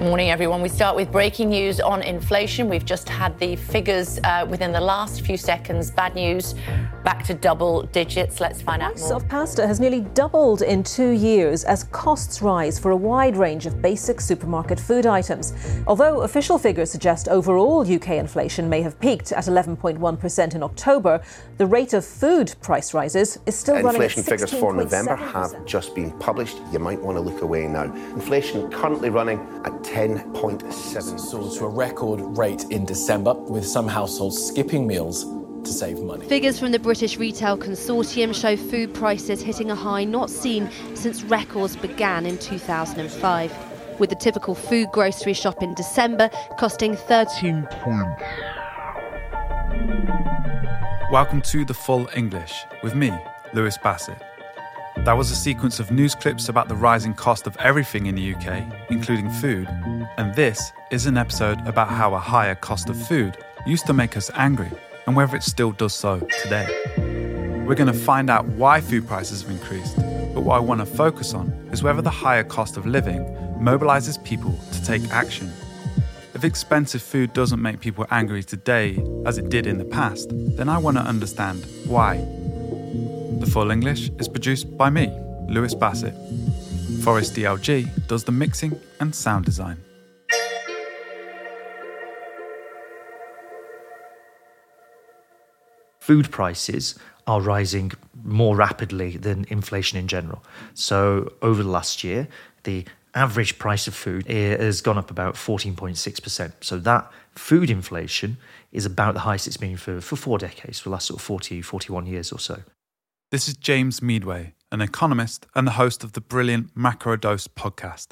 Morning, everyone. We start with breaking news on inflation. We've just had the figures uh, within the last few seconds. Bad news, back to double digits. Let's find out more. of pasta has nearly doubled in two years as costs rise for a wide range of basic supermarket food items. Although official figures suggest overall UK inflation may have peaked at 11.1% in October, the rate of food price rises is still Inflation running Inflation figures for November have just been published. You might want to look away now. Inflation currently running at 10.7. Soared to a record rate in December, with some households skipping meals to save money. Figures from the British Retail Consortium show food prices hitting a high not seen since records began in 2005, with the typical food grocery shop in December costing 13 points. Welcome to The Full English with me, Lewis Bassett. That was a sequence of news clips about the rising cost of everything in the UK, including food, and this is an episode about how a higher cost of food used to make us angry and whether it still does so today. We're going to find out why food prices have increased, but what I want to focus on is whether the higher cost of living mobilises people to take action. If expensive food doesn't make people angry today as it did in the past, then I want to understand why. The Full English is produced by me, Lewis Bassett. Forest DLG does the mixing and sound design. Food prices are rising more rapidly than inflation in general. So, over the last year, the average price of food has gone up about 14.6%. So, that food inflation is about the highest it's been for, for four decades, for the last sort of 40, 41 years or so. This is James Meadway, an economist and the host of the brilliant Macrodose podcast.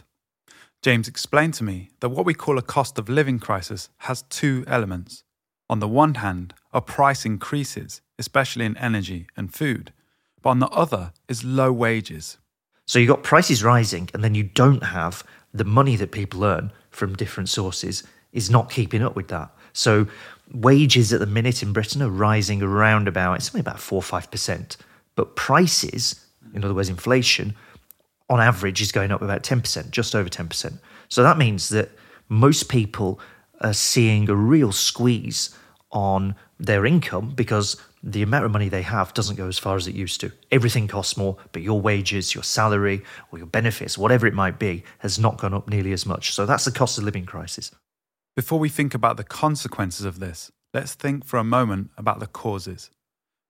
James explained to me that what we call a cost of living crisis has two elements. On the one hand, a price increases, especially in energy and food, but on the other is low wages. So you've got prices rising, and then you don't have the money that people earn from different sources is not keeping up with that. So wages at the minute in Britain are rising around about, it's only about 4 or 5%. But prices, in other words, inflation, on average is going up about 10%, just over 10%. So that means that most people are seeing a real squeeze on their income because the amount of money they have doesn't go as far as it used to. Everything costs more, but your wages, your salary, or your benefits, whatever it might be, has not gone up nearly as much. So that's the cost of living crisis. Before we think about the consequences of this, let's think for a moment about the causes.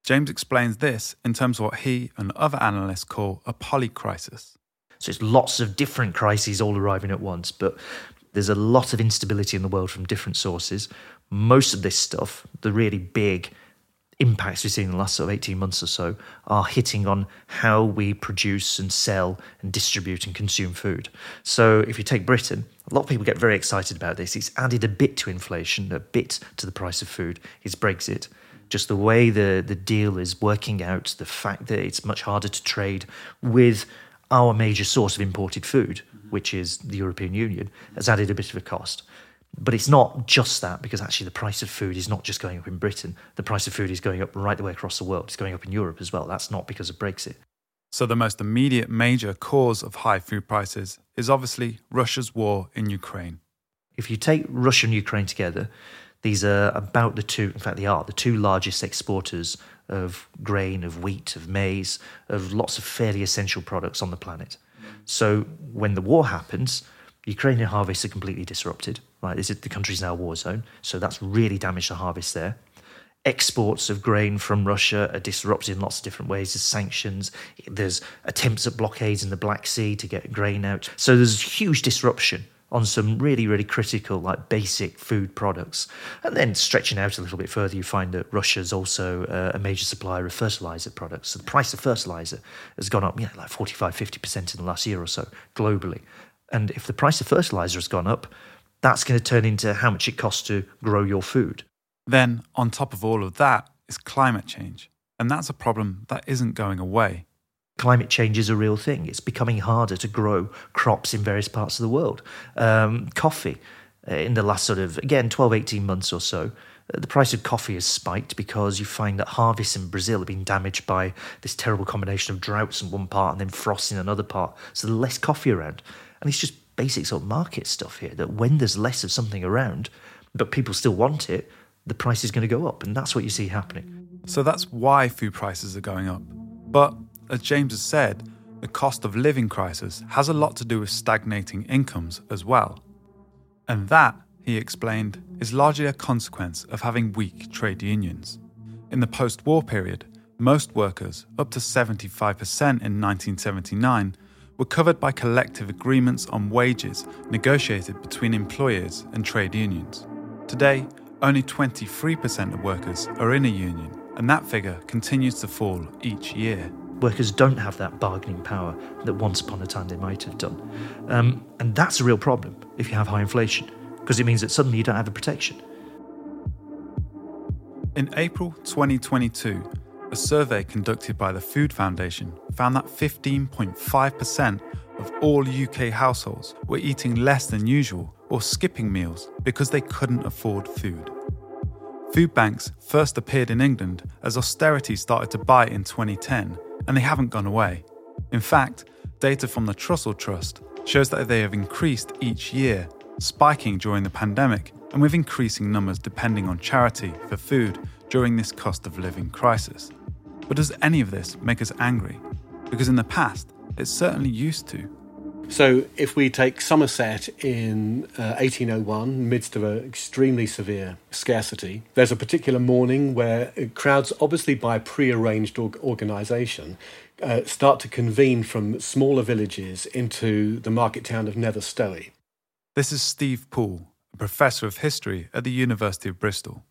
James explains this in terms of what he and other analysts call a polycrisis. So it's lots of different crises all arriving at once, but there's a lot of instability in the world from different sources. Most of this stuff, the really big impacts we've seen in the last sort of 18 months or so, are hitting on how we produce and sell and distribute and consume food. So if you take Britain, a lot of people get very excited about this. It's added a bit to inflation, a bit to the price of food. It's Brexit just the way the, the deal is working out, the fact that it's much harder to trade with our major source of imported food, mm-hmm. which is the European Union, has added a bit of a cost. But it's not just that, because actually the price of food is not just going up in Britain. The price of food is going up right the way across the world. It's going up in Europe as well. That's not because of Brexit. So, the most immediate major cause of high food prices is obviously Russia's war in Ukraine. If you take Russia and Ukraine together, these are about the two, in fact, they are the two largest exporters of grain, of wheat, of maize, of lots of fairly essential products on the planet. So when the war happens, Ukrainian harvests are completely disrupted. Right, this is, the country's now a war zone, so that's really damaged the harvest there. Exports of grain from Russia are disrupted in lots of different ways. There's sanctions, there's attempts at blockades in the Black Sea to get grain out. So there's huge disruption on some really, really critical, like basic food products. And then stretching out a little bit further, you find that Russia is also uh, a major supplier of fertilizer products. So the price of fertilizer has gone up, yeah, like 45, 50% in the last year or so globally. And if the price of fertilizer has gone up, that's going to turn into how much it costs to grow your food. Then, on top of all of that, is climate change. And that's a problem that isn't going away climate change is a real thing. It's becoming harder to grow crops in various parts of the world. Um, coffee, uh, in the last sort of, again, 12, 18 months or so, uh, the price of coffee has spiked because you find that harvests in Brazil have been damaged by this terrible combination of droughts in one part and then frost in another part. So there's less coffee around. And it's just basic sort of market stuff here that when there's less of something around, but people still want it, the price is going to go up. And that's what you see happening. So that's why food prices are going up. But as James has said, the cost of living crisis has a lot to do with stagnating incomes as well. And that, he explained, is largely a consequence of having weak trade unions. In the post war period, most workers, up to 75% in 1979, were covered by collective agreements on wages negotiated between employers and trade unions. Today, only 23% of workers are in a union, and that figure continues to fall each year. Workers don't have that bargaining power that once upon a time they might have done. Um, and that's a real problem if you have high inflation, because it means that suddenly you don't have the protection. In April 2022, a survey conducted by the Food Foundation found that 15.5% of all UK households were eating less than usual or skipping meals because they couldn't afford food. Food banks first appeared in England as austerity started to bite in 2010, and they haven't gone away. In fact, data from the Trussell Trust shows that they have increased each year, spiking during the pandemic and with increasing numbers depending on charity for food during this cost of living crisis. But does any of this make us angry? Because in the past, it certainly used to. So, if we take Somerset in uh, 1801, midst of an extremely severe scarcity, there's a particular morning where crowds, obviously by pre-arranged org- organisation, uh, start to convene from smaller villages into the market town of Nether Stowey. This is Steve Poole, a professor of history at the University of Bristol.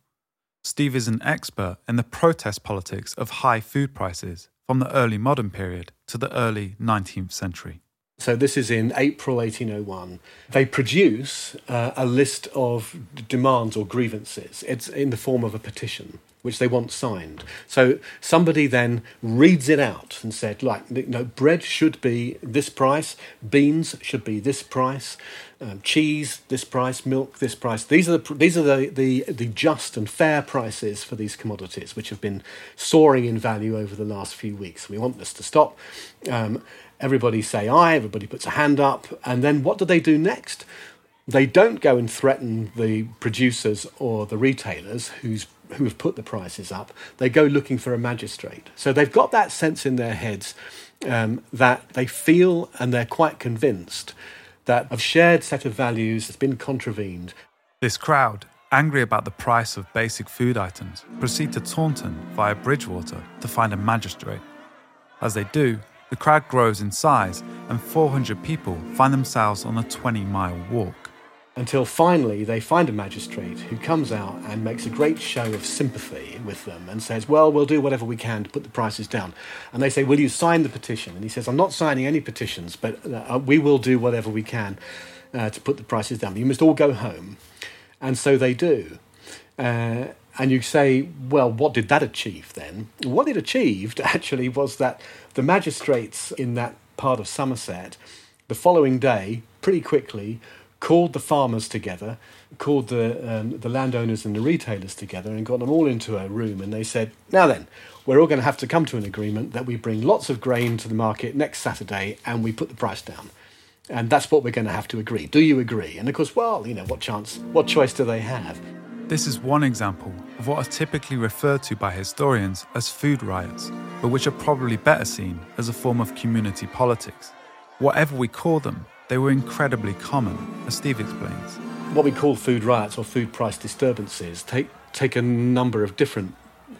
Steve is an expert in the protest politics of high food prices from the early modern period to the early 19th century. So this is in April 1801. They produce uh, a list of demands or grievances. It's in the form of a petition which they want signed. So somebody then reads it out and said, like, you know, bread should be this price, beans should be this price, um, cheese this price, milk this price. These are the these are the, the the just and fair prices for these commodities, which have been soaring in value over the last few weeks. We want this to stop. Um, everybody say aye. Everybody puts a hand up, and then what do they do next? They don't go and threaten the producers or the retailers who's who have put the prices up. They go looking for a magistrate. So they've got that sense in their heads um, that they feel and they're quite convinced that a shared set of values has been contravened. This crowd, angry about the price of basic food items, proceed to Taunton via Bridgwater to find a magistrate. As they do, the crowd grows in size and 400 people find themselves on a 20 mile walk until finally they find a magistrate who comes out and makes a great show of sympathy with them and says, Well, we'll do whatever we can to put the prices down. And they say, Will you sign the petition? And he says, I'm not signing any petitions, but uh, we will do whatever we can uh, to put the prices down. You must all go home. And so they do. Uh, and you say, well, what did that achieve then? What it achieved actually was that the magistrates in that part of Somerset, the following day, pretty quickly, called the farmers together, called the, um, the landowners and the retailers together, and got them all into a room. And they said, Now then, we're all going to have to come to an agreement that we bring lots of grain to the market next Saturday and we put the price down. And that's what we're going to have to agree. Do you agree? And of course, well, you know, what chance, what choice do they have? This is one example of what are typically referred to by historians as food riots, but which are probably better seen as a form of community politics. Whatever we call them, they were incredibly common, as Steve explains. What we call food riots or food price disturbances take, take a number of different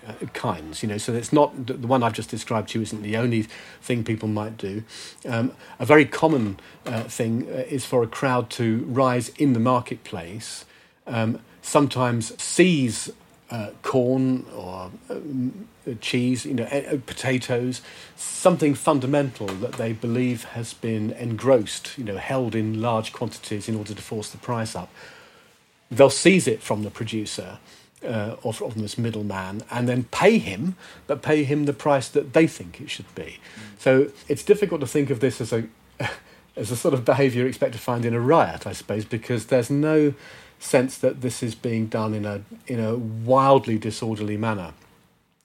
uh, kinds, you know, so it's not the one I've just described to you isn't the only thing people might do. Um, a very common uh, thing uh, is for a crowd to rise in the marketplace, um, sometimes seize uh, corn or um, cheese, you know, uh, potatoes, something fundamental that they believe has been engrossed, you know, held in large quantities in order to force the price up. They'll seize it from the producer uh, or from this middleman and then pay him, but pay him the price that they think it should be. So it's difficult to think of this as a as a sort of behaviour you expect to find in a riot, I suppose, because there's no sense that this is being done in a in a wildly disorderly manner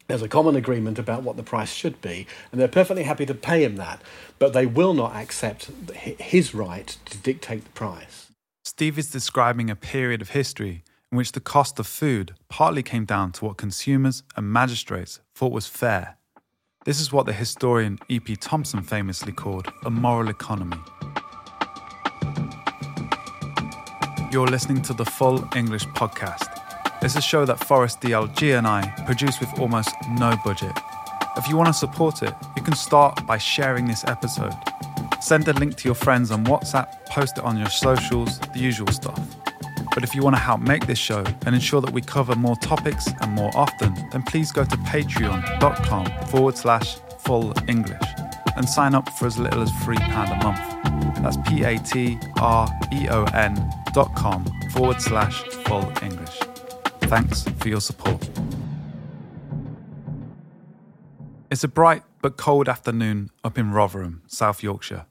There's a common agreement about what the price should be, and they're perfectly happy to pay him that, but they will not accept his right to dictate the price. Steve is describing a period of history in which the cost of food partly came down to what consumers and magistrates thought was fair. This is what the historian E.P. Thompson famously called a moral economy. You're listening to the Full English Podcast. It's a show that Forest DLG and I produce with almost no budget. If you want to support it, you can start by sharing this episode. Send a link to your friends on WhatsApp, post it on your socials, the usual stuff. But if you want to help make this show and ensure that we cover more topics and more often, then please go to patreon.com forward slash full English and sign up for as little as £3 a month. That's P A T R E O N dot com forward slash full English. Thanks for your support. It's a bright but cold afternoon up in Rotherham, South Yorkshire.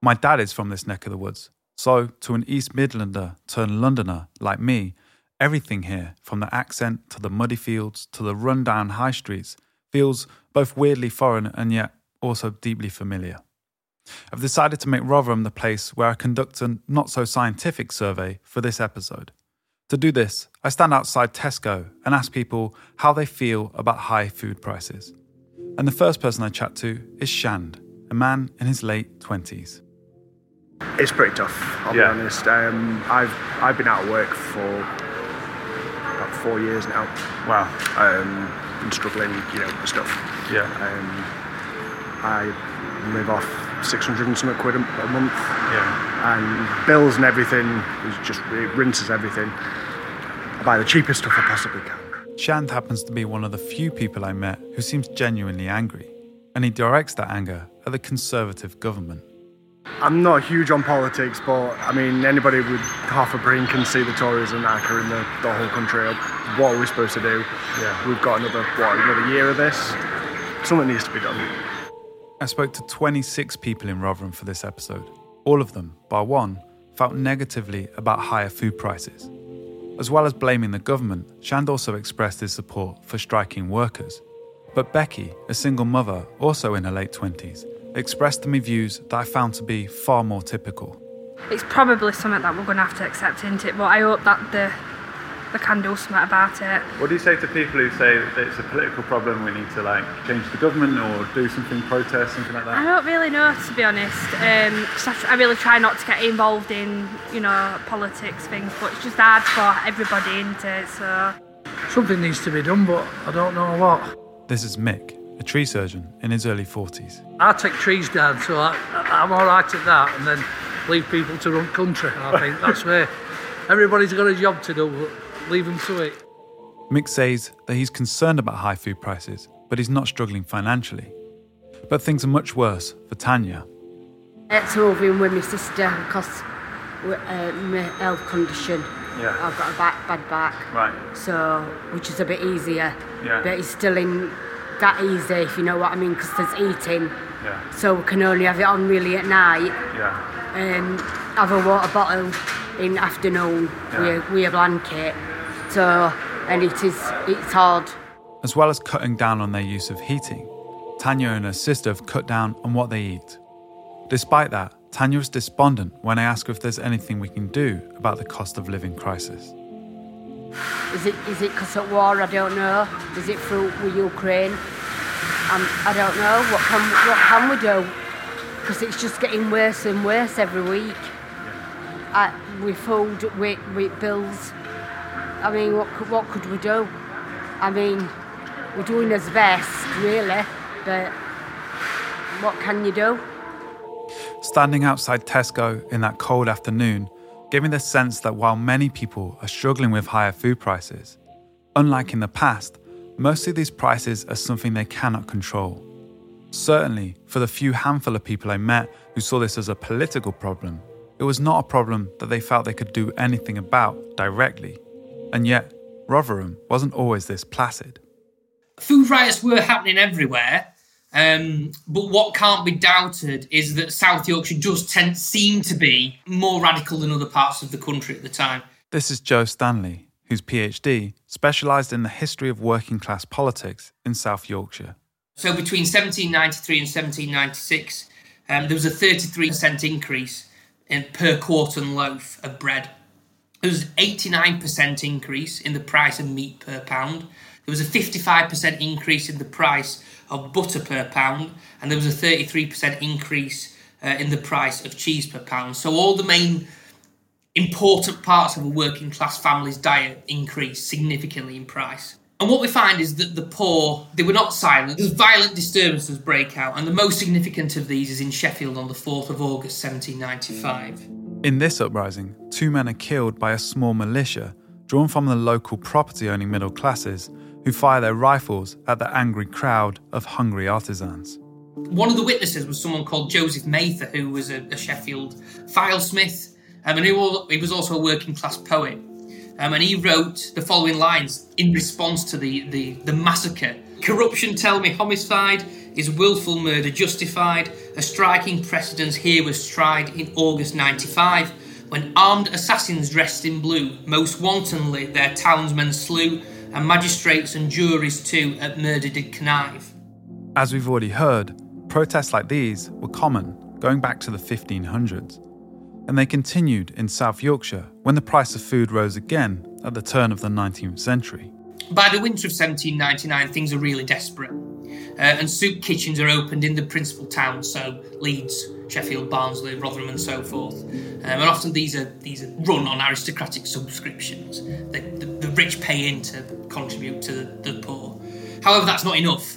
My dad is from this neck of the woods, so to an East Midlander turned Londoner like me, everything here, from the accent to the muddy fields to the run-down high streets, feels both weirdly foreign and yet also deeply familiar. I've decided to make Rotherham the place where I conduct a not so scientific survey for this episode. To do this, I stand outside Tesco and ask people how they feel about high food prices. And the first person I chat to is Shand, a man in his late 20s. It's pretty tough, I'll yeah. be honest. Um, I've, I've been out of work for about four years now. Wow. Um, been struggling, you know, with stuff. Yeah. Um, I live off 600 and something quid a, a month. Yeah. And bills and everything, it just it rinses everything. I buy the cheapest stuff I possibly can. Shand happens to be one of the few people I met who seems genuinely angry, and he directs that anger at the Conservative government. I'm not huge on politics, but I mean, anybody with half a brain can see the Tories and ACCA in the, the whole country. What are we supposed to do? Yeah. We've got another, what, another year of this? Something needs to be done. I spoke to 26 people in Rotherham for this episode. All of them, bar one, felt negatively about higher food prices. As well as blaming the government, Shand also expressed his support for striking workers. But Becky, a single mother, also in her late 20s, expressed to me views that I found to be far more typical. It's probably something that we're going to have to accept into it, but I hope that the they can do something about it. What do you say to people who say that it's a political problem, we need to like change the government or do something, protest, something like that? I don't really know, to be honest. Um, I, I really try not to get involved in, you know, politics things, but it's just hard for everybody, isn't it? So something needs to be done, but I don't know what. This is Mick, a tree surgeon in his early 40s. I take trees down, so I, I'm all right at that, and then leave people to run country. I think that's where everybody's got a job to do leave him to it. Mick says that he's concerned about high food prices, but he's not struggling financially. But things are much worse for Tanya. It's moving with my sister because uh, my health condition. Yeah. I've got a back, bad back. Right. So, which is a bit easier. Yeah. But it's still in that easy, if you know what I mean, because there's eating. Yeah. So we can only have it on really at night. Yeah. And have a water bottle in afternoon yeah. with, with a blanket. So, and it is, it's hard. As well as cutting down on their use of heating, Tanya and her sister have cut down on what they eat. Despite that, Tanya is despondent when I ask her if there's anything we can do about the cost of living crisis. Is it is it because of war? I don't know. Is it through with Ukraine? Um, I don't know. What can what can we do? Because it's just getting worse and worse every week. Uh, with food, with, with bills, I mean, what could, what could we do? I mean, we're doing as best, really, but what can you do? Standing outside Tesco in that cold afternoon gave me the sense that while many people are struggling with higher food prices, unlike in the past, most of these prices are something they cannot control. Certainly, for the few handful of people I met who saw this as a political problem, it was not a problem that they felt they could do anything about directly. And yet, Rotherham wasn't always this placid. Food riots were happening everywhere, um, but what can't be doubted is that South Yorkshire just tend, seem to be more radical than other parts of the country at the time. This is Joe Stanley. whose PhD specialised in the history of working class politics in South Yorkshire. So between 1793 and 1796, um, there was a 33% increase in per quartern loaf of bread. There was an 89% increase in the price of meat per pound. There was a 55% increase in the price of butter per pound, and there was a 33% increase uh, in the price of cheese per pound. So all the main important parts of a working class family's diet increased significantly in price. And what we find is that the poor, they were not silent. There's violent disturbances break out, and the most significant of these is in Sheffield on the 4th of August 1795. In this uprising, two men are killed by a small militia drawn from the local property owning middle classes who fire their rifles at the angry crowd of hungry artisans. One of the witnesses was someone called Joseph Mather, who was a, a Sheffield filesmith, um, and he was also a working class poet. Um, and he wrote the following lines in response to the, the, the massacre Corruption, tell me, homicide, is willful murder justified? A striking precedent here was tried in August 95, when armed assassins dressed in blue most wantonly their townsmen slew, and magistrates and juries too at murder did connive. As we've already heard, protests like these were common going back to the 1500s and they continued in South Yorkshire when the price of food rose again at the turn of the 19th century. By the winter of 1799, things are really desperate, uh, and soup kitchens are opened in the principal towns, so Leeds, Sheffield, Barnsley, Rotherham, and so forth. Um, and often these are these are run on aristocratic subscriptions. The, the, the rich pay in to contribute to the, the poor. However, that's not enough.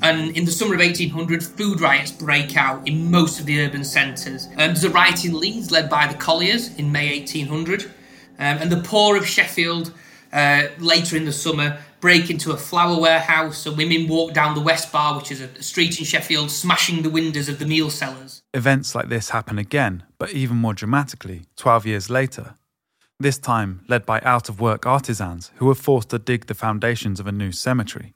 And in the summer of 1800, food riots break out in most of the urban centres. Um, there's a riot in Leeds led by the Colliers in May 1800. Um, and the poor of Sheffield uh, later in the summer break into a flour warehouse and women walk down the West Bar, which is a street in Sheffield, smashing the windows of the meal sellers. Events like this happen again, but even more dramatically, 12 years later. This time led by out of work artisans who were forced to dig the foundations of a new cemetery.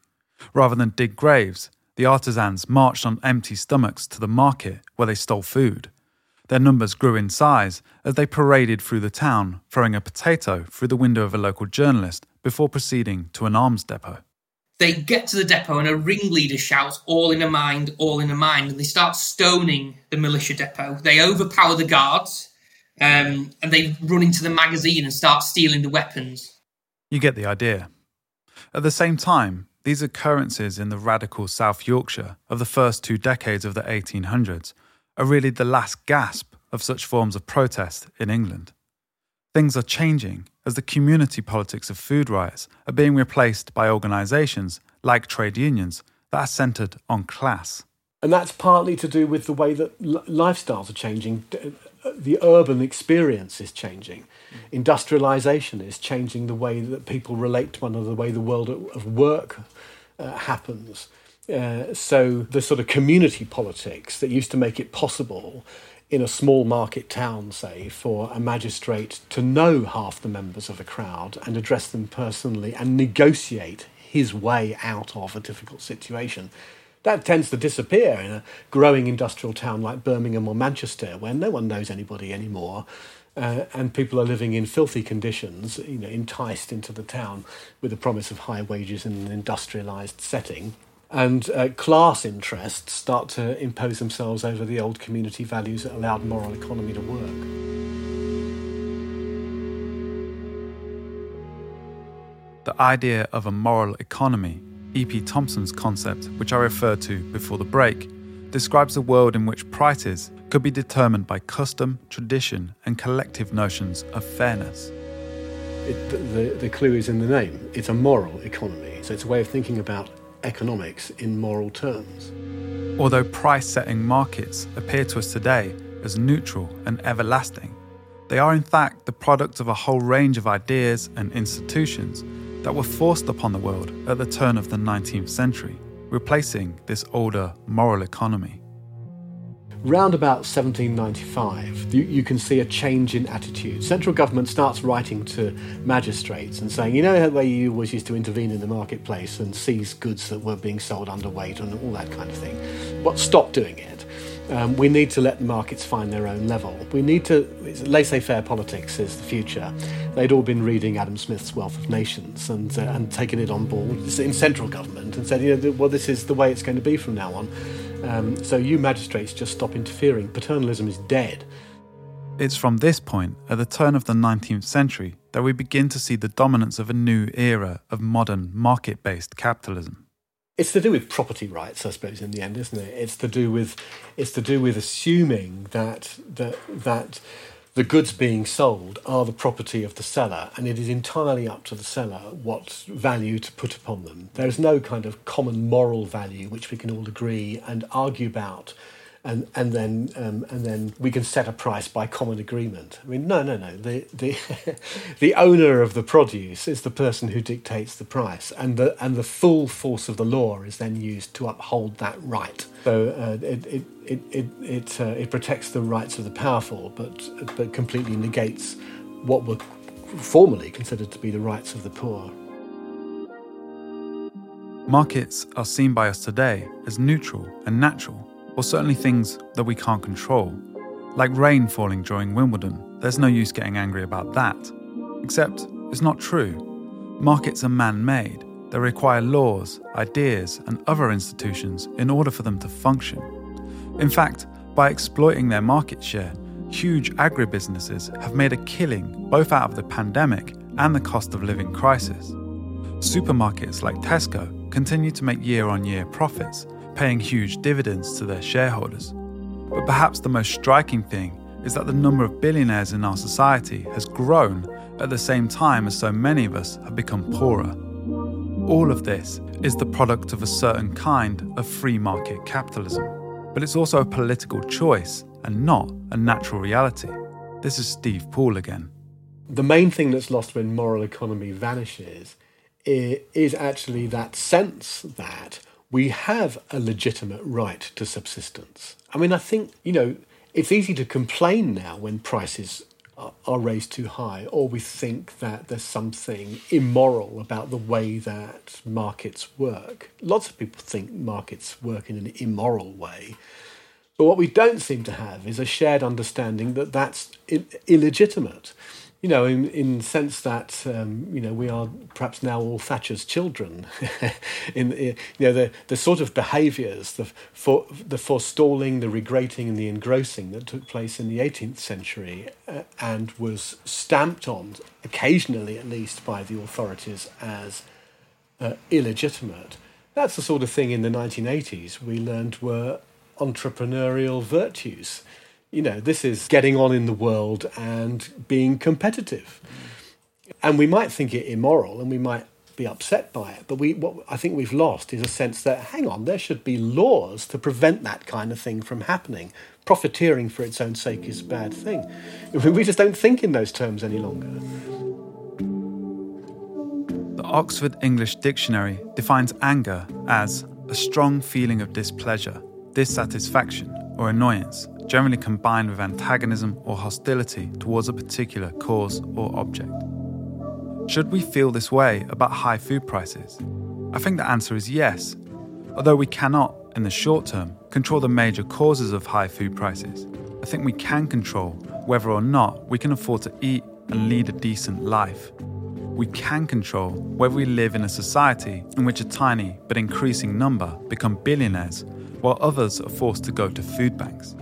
Rather than dig graves, the artisans marched on empty stomachs to the market where they stole food. Their numbers grew in size as they paraded through the town, throwing a potato through the window of a local journalist before proceeding to an arms depot. They get to the depot and a ringleader shouts, All in a mind, all in a mind, and they start stoning the militia depot. They overpower the guards um, and they run into the magazine and start stealing the weapons. You get the idea. At the same time, these occurrences in the radical South Yorkshire of the first two decades of the 1800s are really the last gasp of such forms of protest in England. Things are changing as the community politics of food riots are being replaced by organisations like trade unions that are centred on class. And that's partly to do with the way that lifestyles are changing. The urban experience is changing. Industrialization is changing the way that people relate to one another, the way the world of work uh, happens. Uh, so the sort of community politics that used to make it possible in a small market town, say, for a magistrate to know half the members of a crowd and address them personally and negotiate his way out of a difficult situation. That tends to disappear in a growing industrial town like Birmingham or Manchester, where no one knows anybody anymore. Uh, and people are living in filthy conditions, you know, enticed into the town with the promise of high wages in an industrialised setting. And uh, class interests start to impose themselves over the old community values that allowed moral economy to work. The idea of a moral economy, E.P. Thompson's concept, which I referred to before the break, describes a world in which prices could be determined by custom, tradition, and collective notions of fairness. It, the, the clue is in the name. It's a moral economy. So it's a way of thinking about economics in moral terms. Although price setting markets appear to us today as neutral and everlasting, they are in fact the product of a whole range of ideas and institutions that were forced upon the world at the turn of the 19th century replacing this older moral economy. Round about 1795, you, can see a change in attitude. Central government starts writing to magistrates and saying, you know, the way you always used to intervene in the marketplace and seize goods that were being sold underweight and all that kind of thing. But stop doing it. Um, we need to let the markets find their own level. We need to, laissez faire politics is the future. They'd all been reading Adam Smith's Wealth of Nations and, uh, and taken it on board in central government and said, you know, well, this is the way it's going to be from now on. Um, so you magistrates just stop interfering. Paternalism is dead. It's from this point, at the turn of the 19th century, that we begin to see the dominance of a new era of modern market based capitalism. It's to do with property rights, I suppose, in the end, isn't it? It's to do with it's to do with assuming that that that the goods being sold are the property of the seller, and it is entirely up to the seller what value to put upon them. There is no kind of common moral value which we can all agree and argue about and and then um, and then we can set a price by common agreement. I mean, no, no, no. The the the owner of the produce is the person who dictates the price, and the and the full force of the law is then used to uphold that right. So uh, it it it it it, uh, it protects the rights of the powerful, but but completely negates what were formerly considered to be the rights of the poor. Markets are seen by us today as neutral and natural or certainly things that we can't control. Like rain falling during Wimbledon, there's no use getting angry about that. Except, it's not true. Markets are man made, they require laws, ideas, and other institutions in order for them to function. In fact, by exploiting their market share, huge agribusinesses have made a killing both out of the pandemic and the cost of living crisis. Supermarkets like Tesco continue to make year on year profits paying huge dividends to their shareholders. But perhaps the most striking thing is that the number of billionaires in our society has grown at the same time as so many of us have become poorer. All of this is the product of a certain kind of free market capitalism, but it's also a political choice and not a natural reality. This is Steve Poole again. The main thing that's lost when moral economy vanishes is actually that sense that we have a legitimate right to subsistence. I mean, I think, you know, it's easy to complain now when prices are raised too high, or we think that there's something immoral about the way that markets work. Lots of people think markets work in an immoral way. But what we don't seem to have is a shared understanding that that's illegitimate you know, in in the sense that um, you know we are perhaps now all Thatcher's children. in, in, you know the the sort of behaviours, the for the forestalling, the regrating, and the engrossing that took place in the 18th century, uh, and was stamped on occasionally, at least, by the authorities as uh, illegitimate. That's the sort of thing in the 1980s we learned were entrepreneurial virtues you know, this is getting on in the world and being competitive. And we might think it immoral and we might be upset by it, but we, what I think we've lost is a sense that, hang on, there should be laws to prevent that kind of thing from happening. Profiteering for its own sake is a bad thing. We just don't think in those terms any longer. The Oxford English Dictionary defines anger as a strong feeling of displeasure, dissatisfaction, or annoyance generally combined with antagonism or hostility towards a particular cause or object. Should we feel this way about high food prices? I think the answer is yes, although we cannot, in the short term, control the major causes of high food prices. I think we can control whether or not we can afford to eat and lead a decent life. We can control whether we live in a society in which a tiny but increasing number become billionaires while others are forced to go to food banks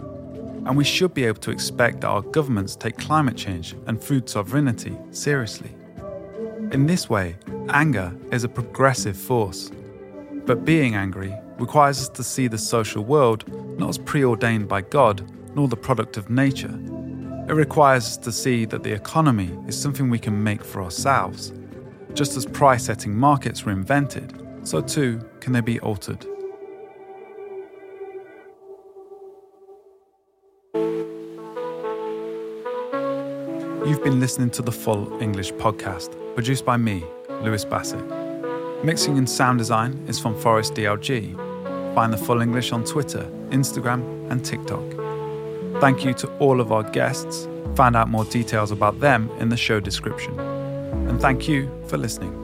and we should be able to expect that our governments take climate change and food sovereignty seriously. In this way, anger is a progressive force. But being angry requires us to see the social world not as preordained by God nor the product of nature. It requires us to see that the economy is something we can make for ourselves. Just as price setting markets were invented, so too can they be altered. You've been listening to the Full English podcast, produced by me, Lewis Bassett. Mixing and sound design is from Forest DLG. Find the Full English on Twitter, Instagram, and TikTok. Thank you to all of our guests. Find out more details about them in the show description. And thank you for listening.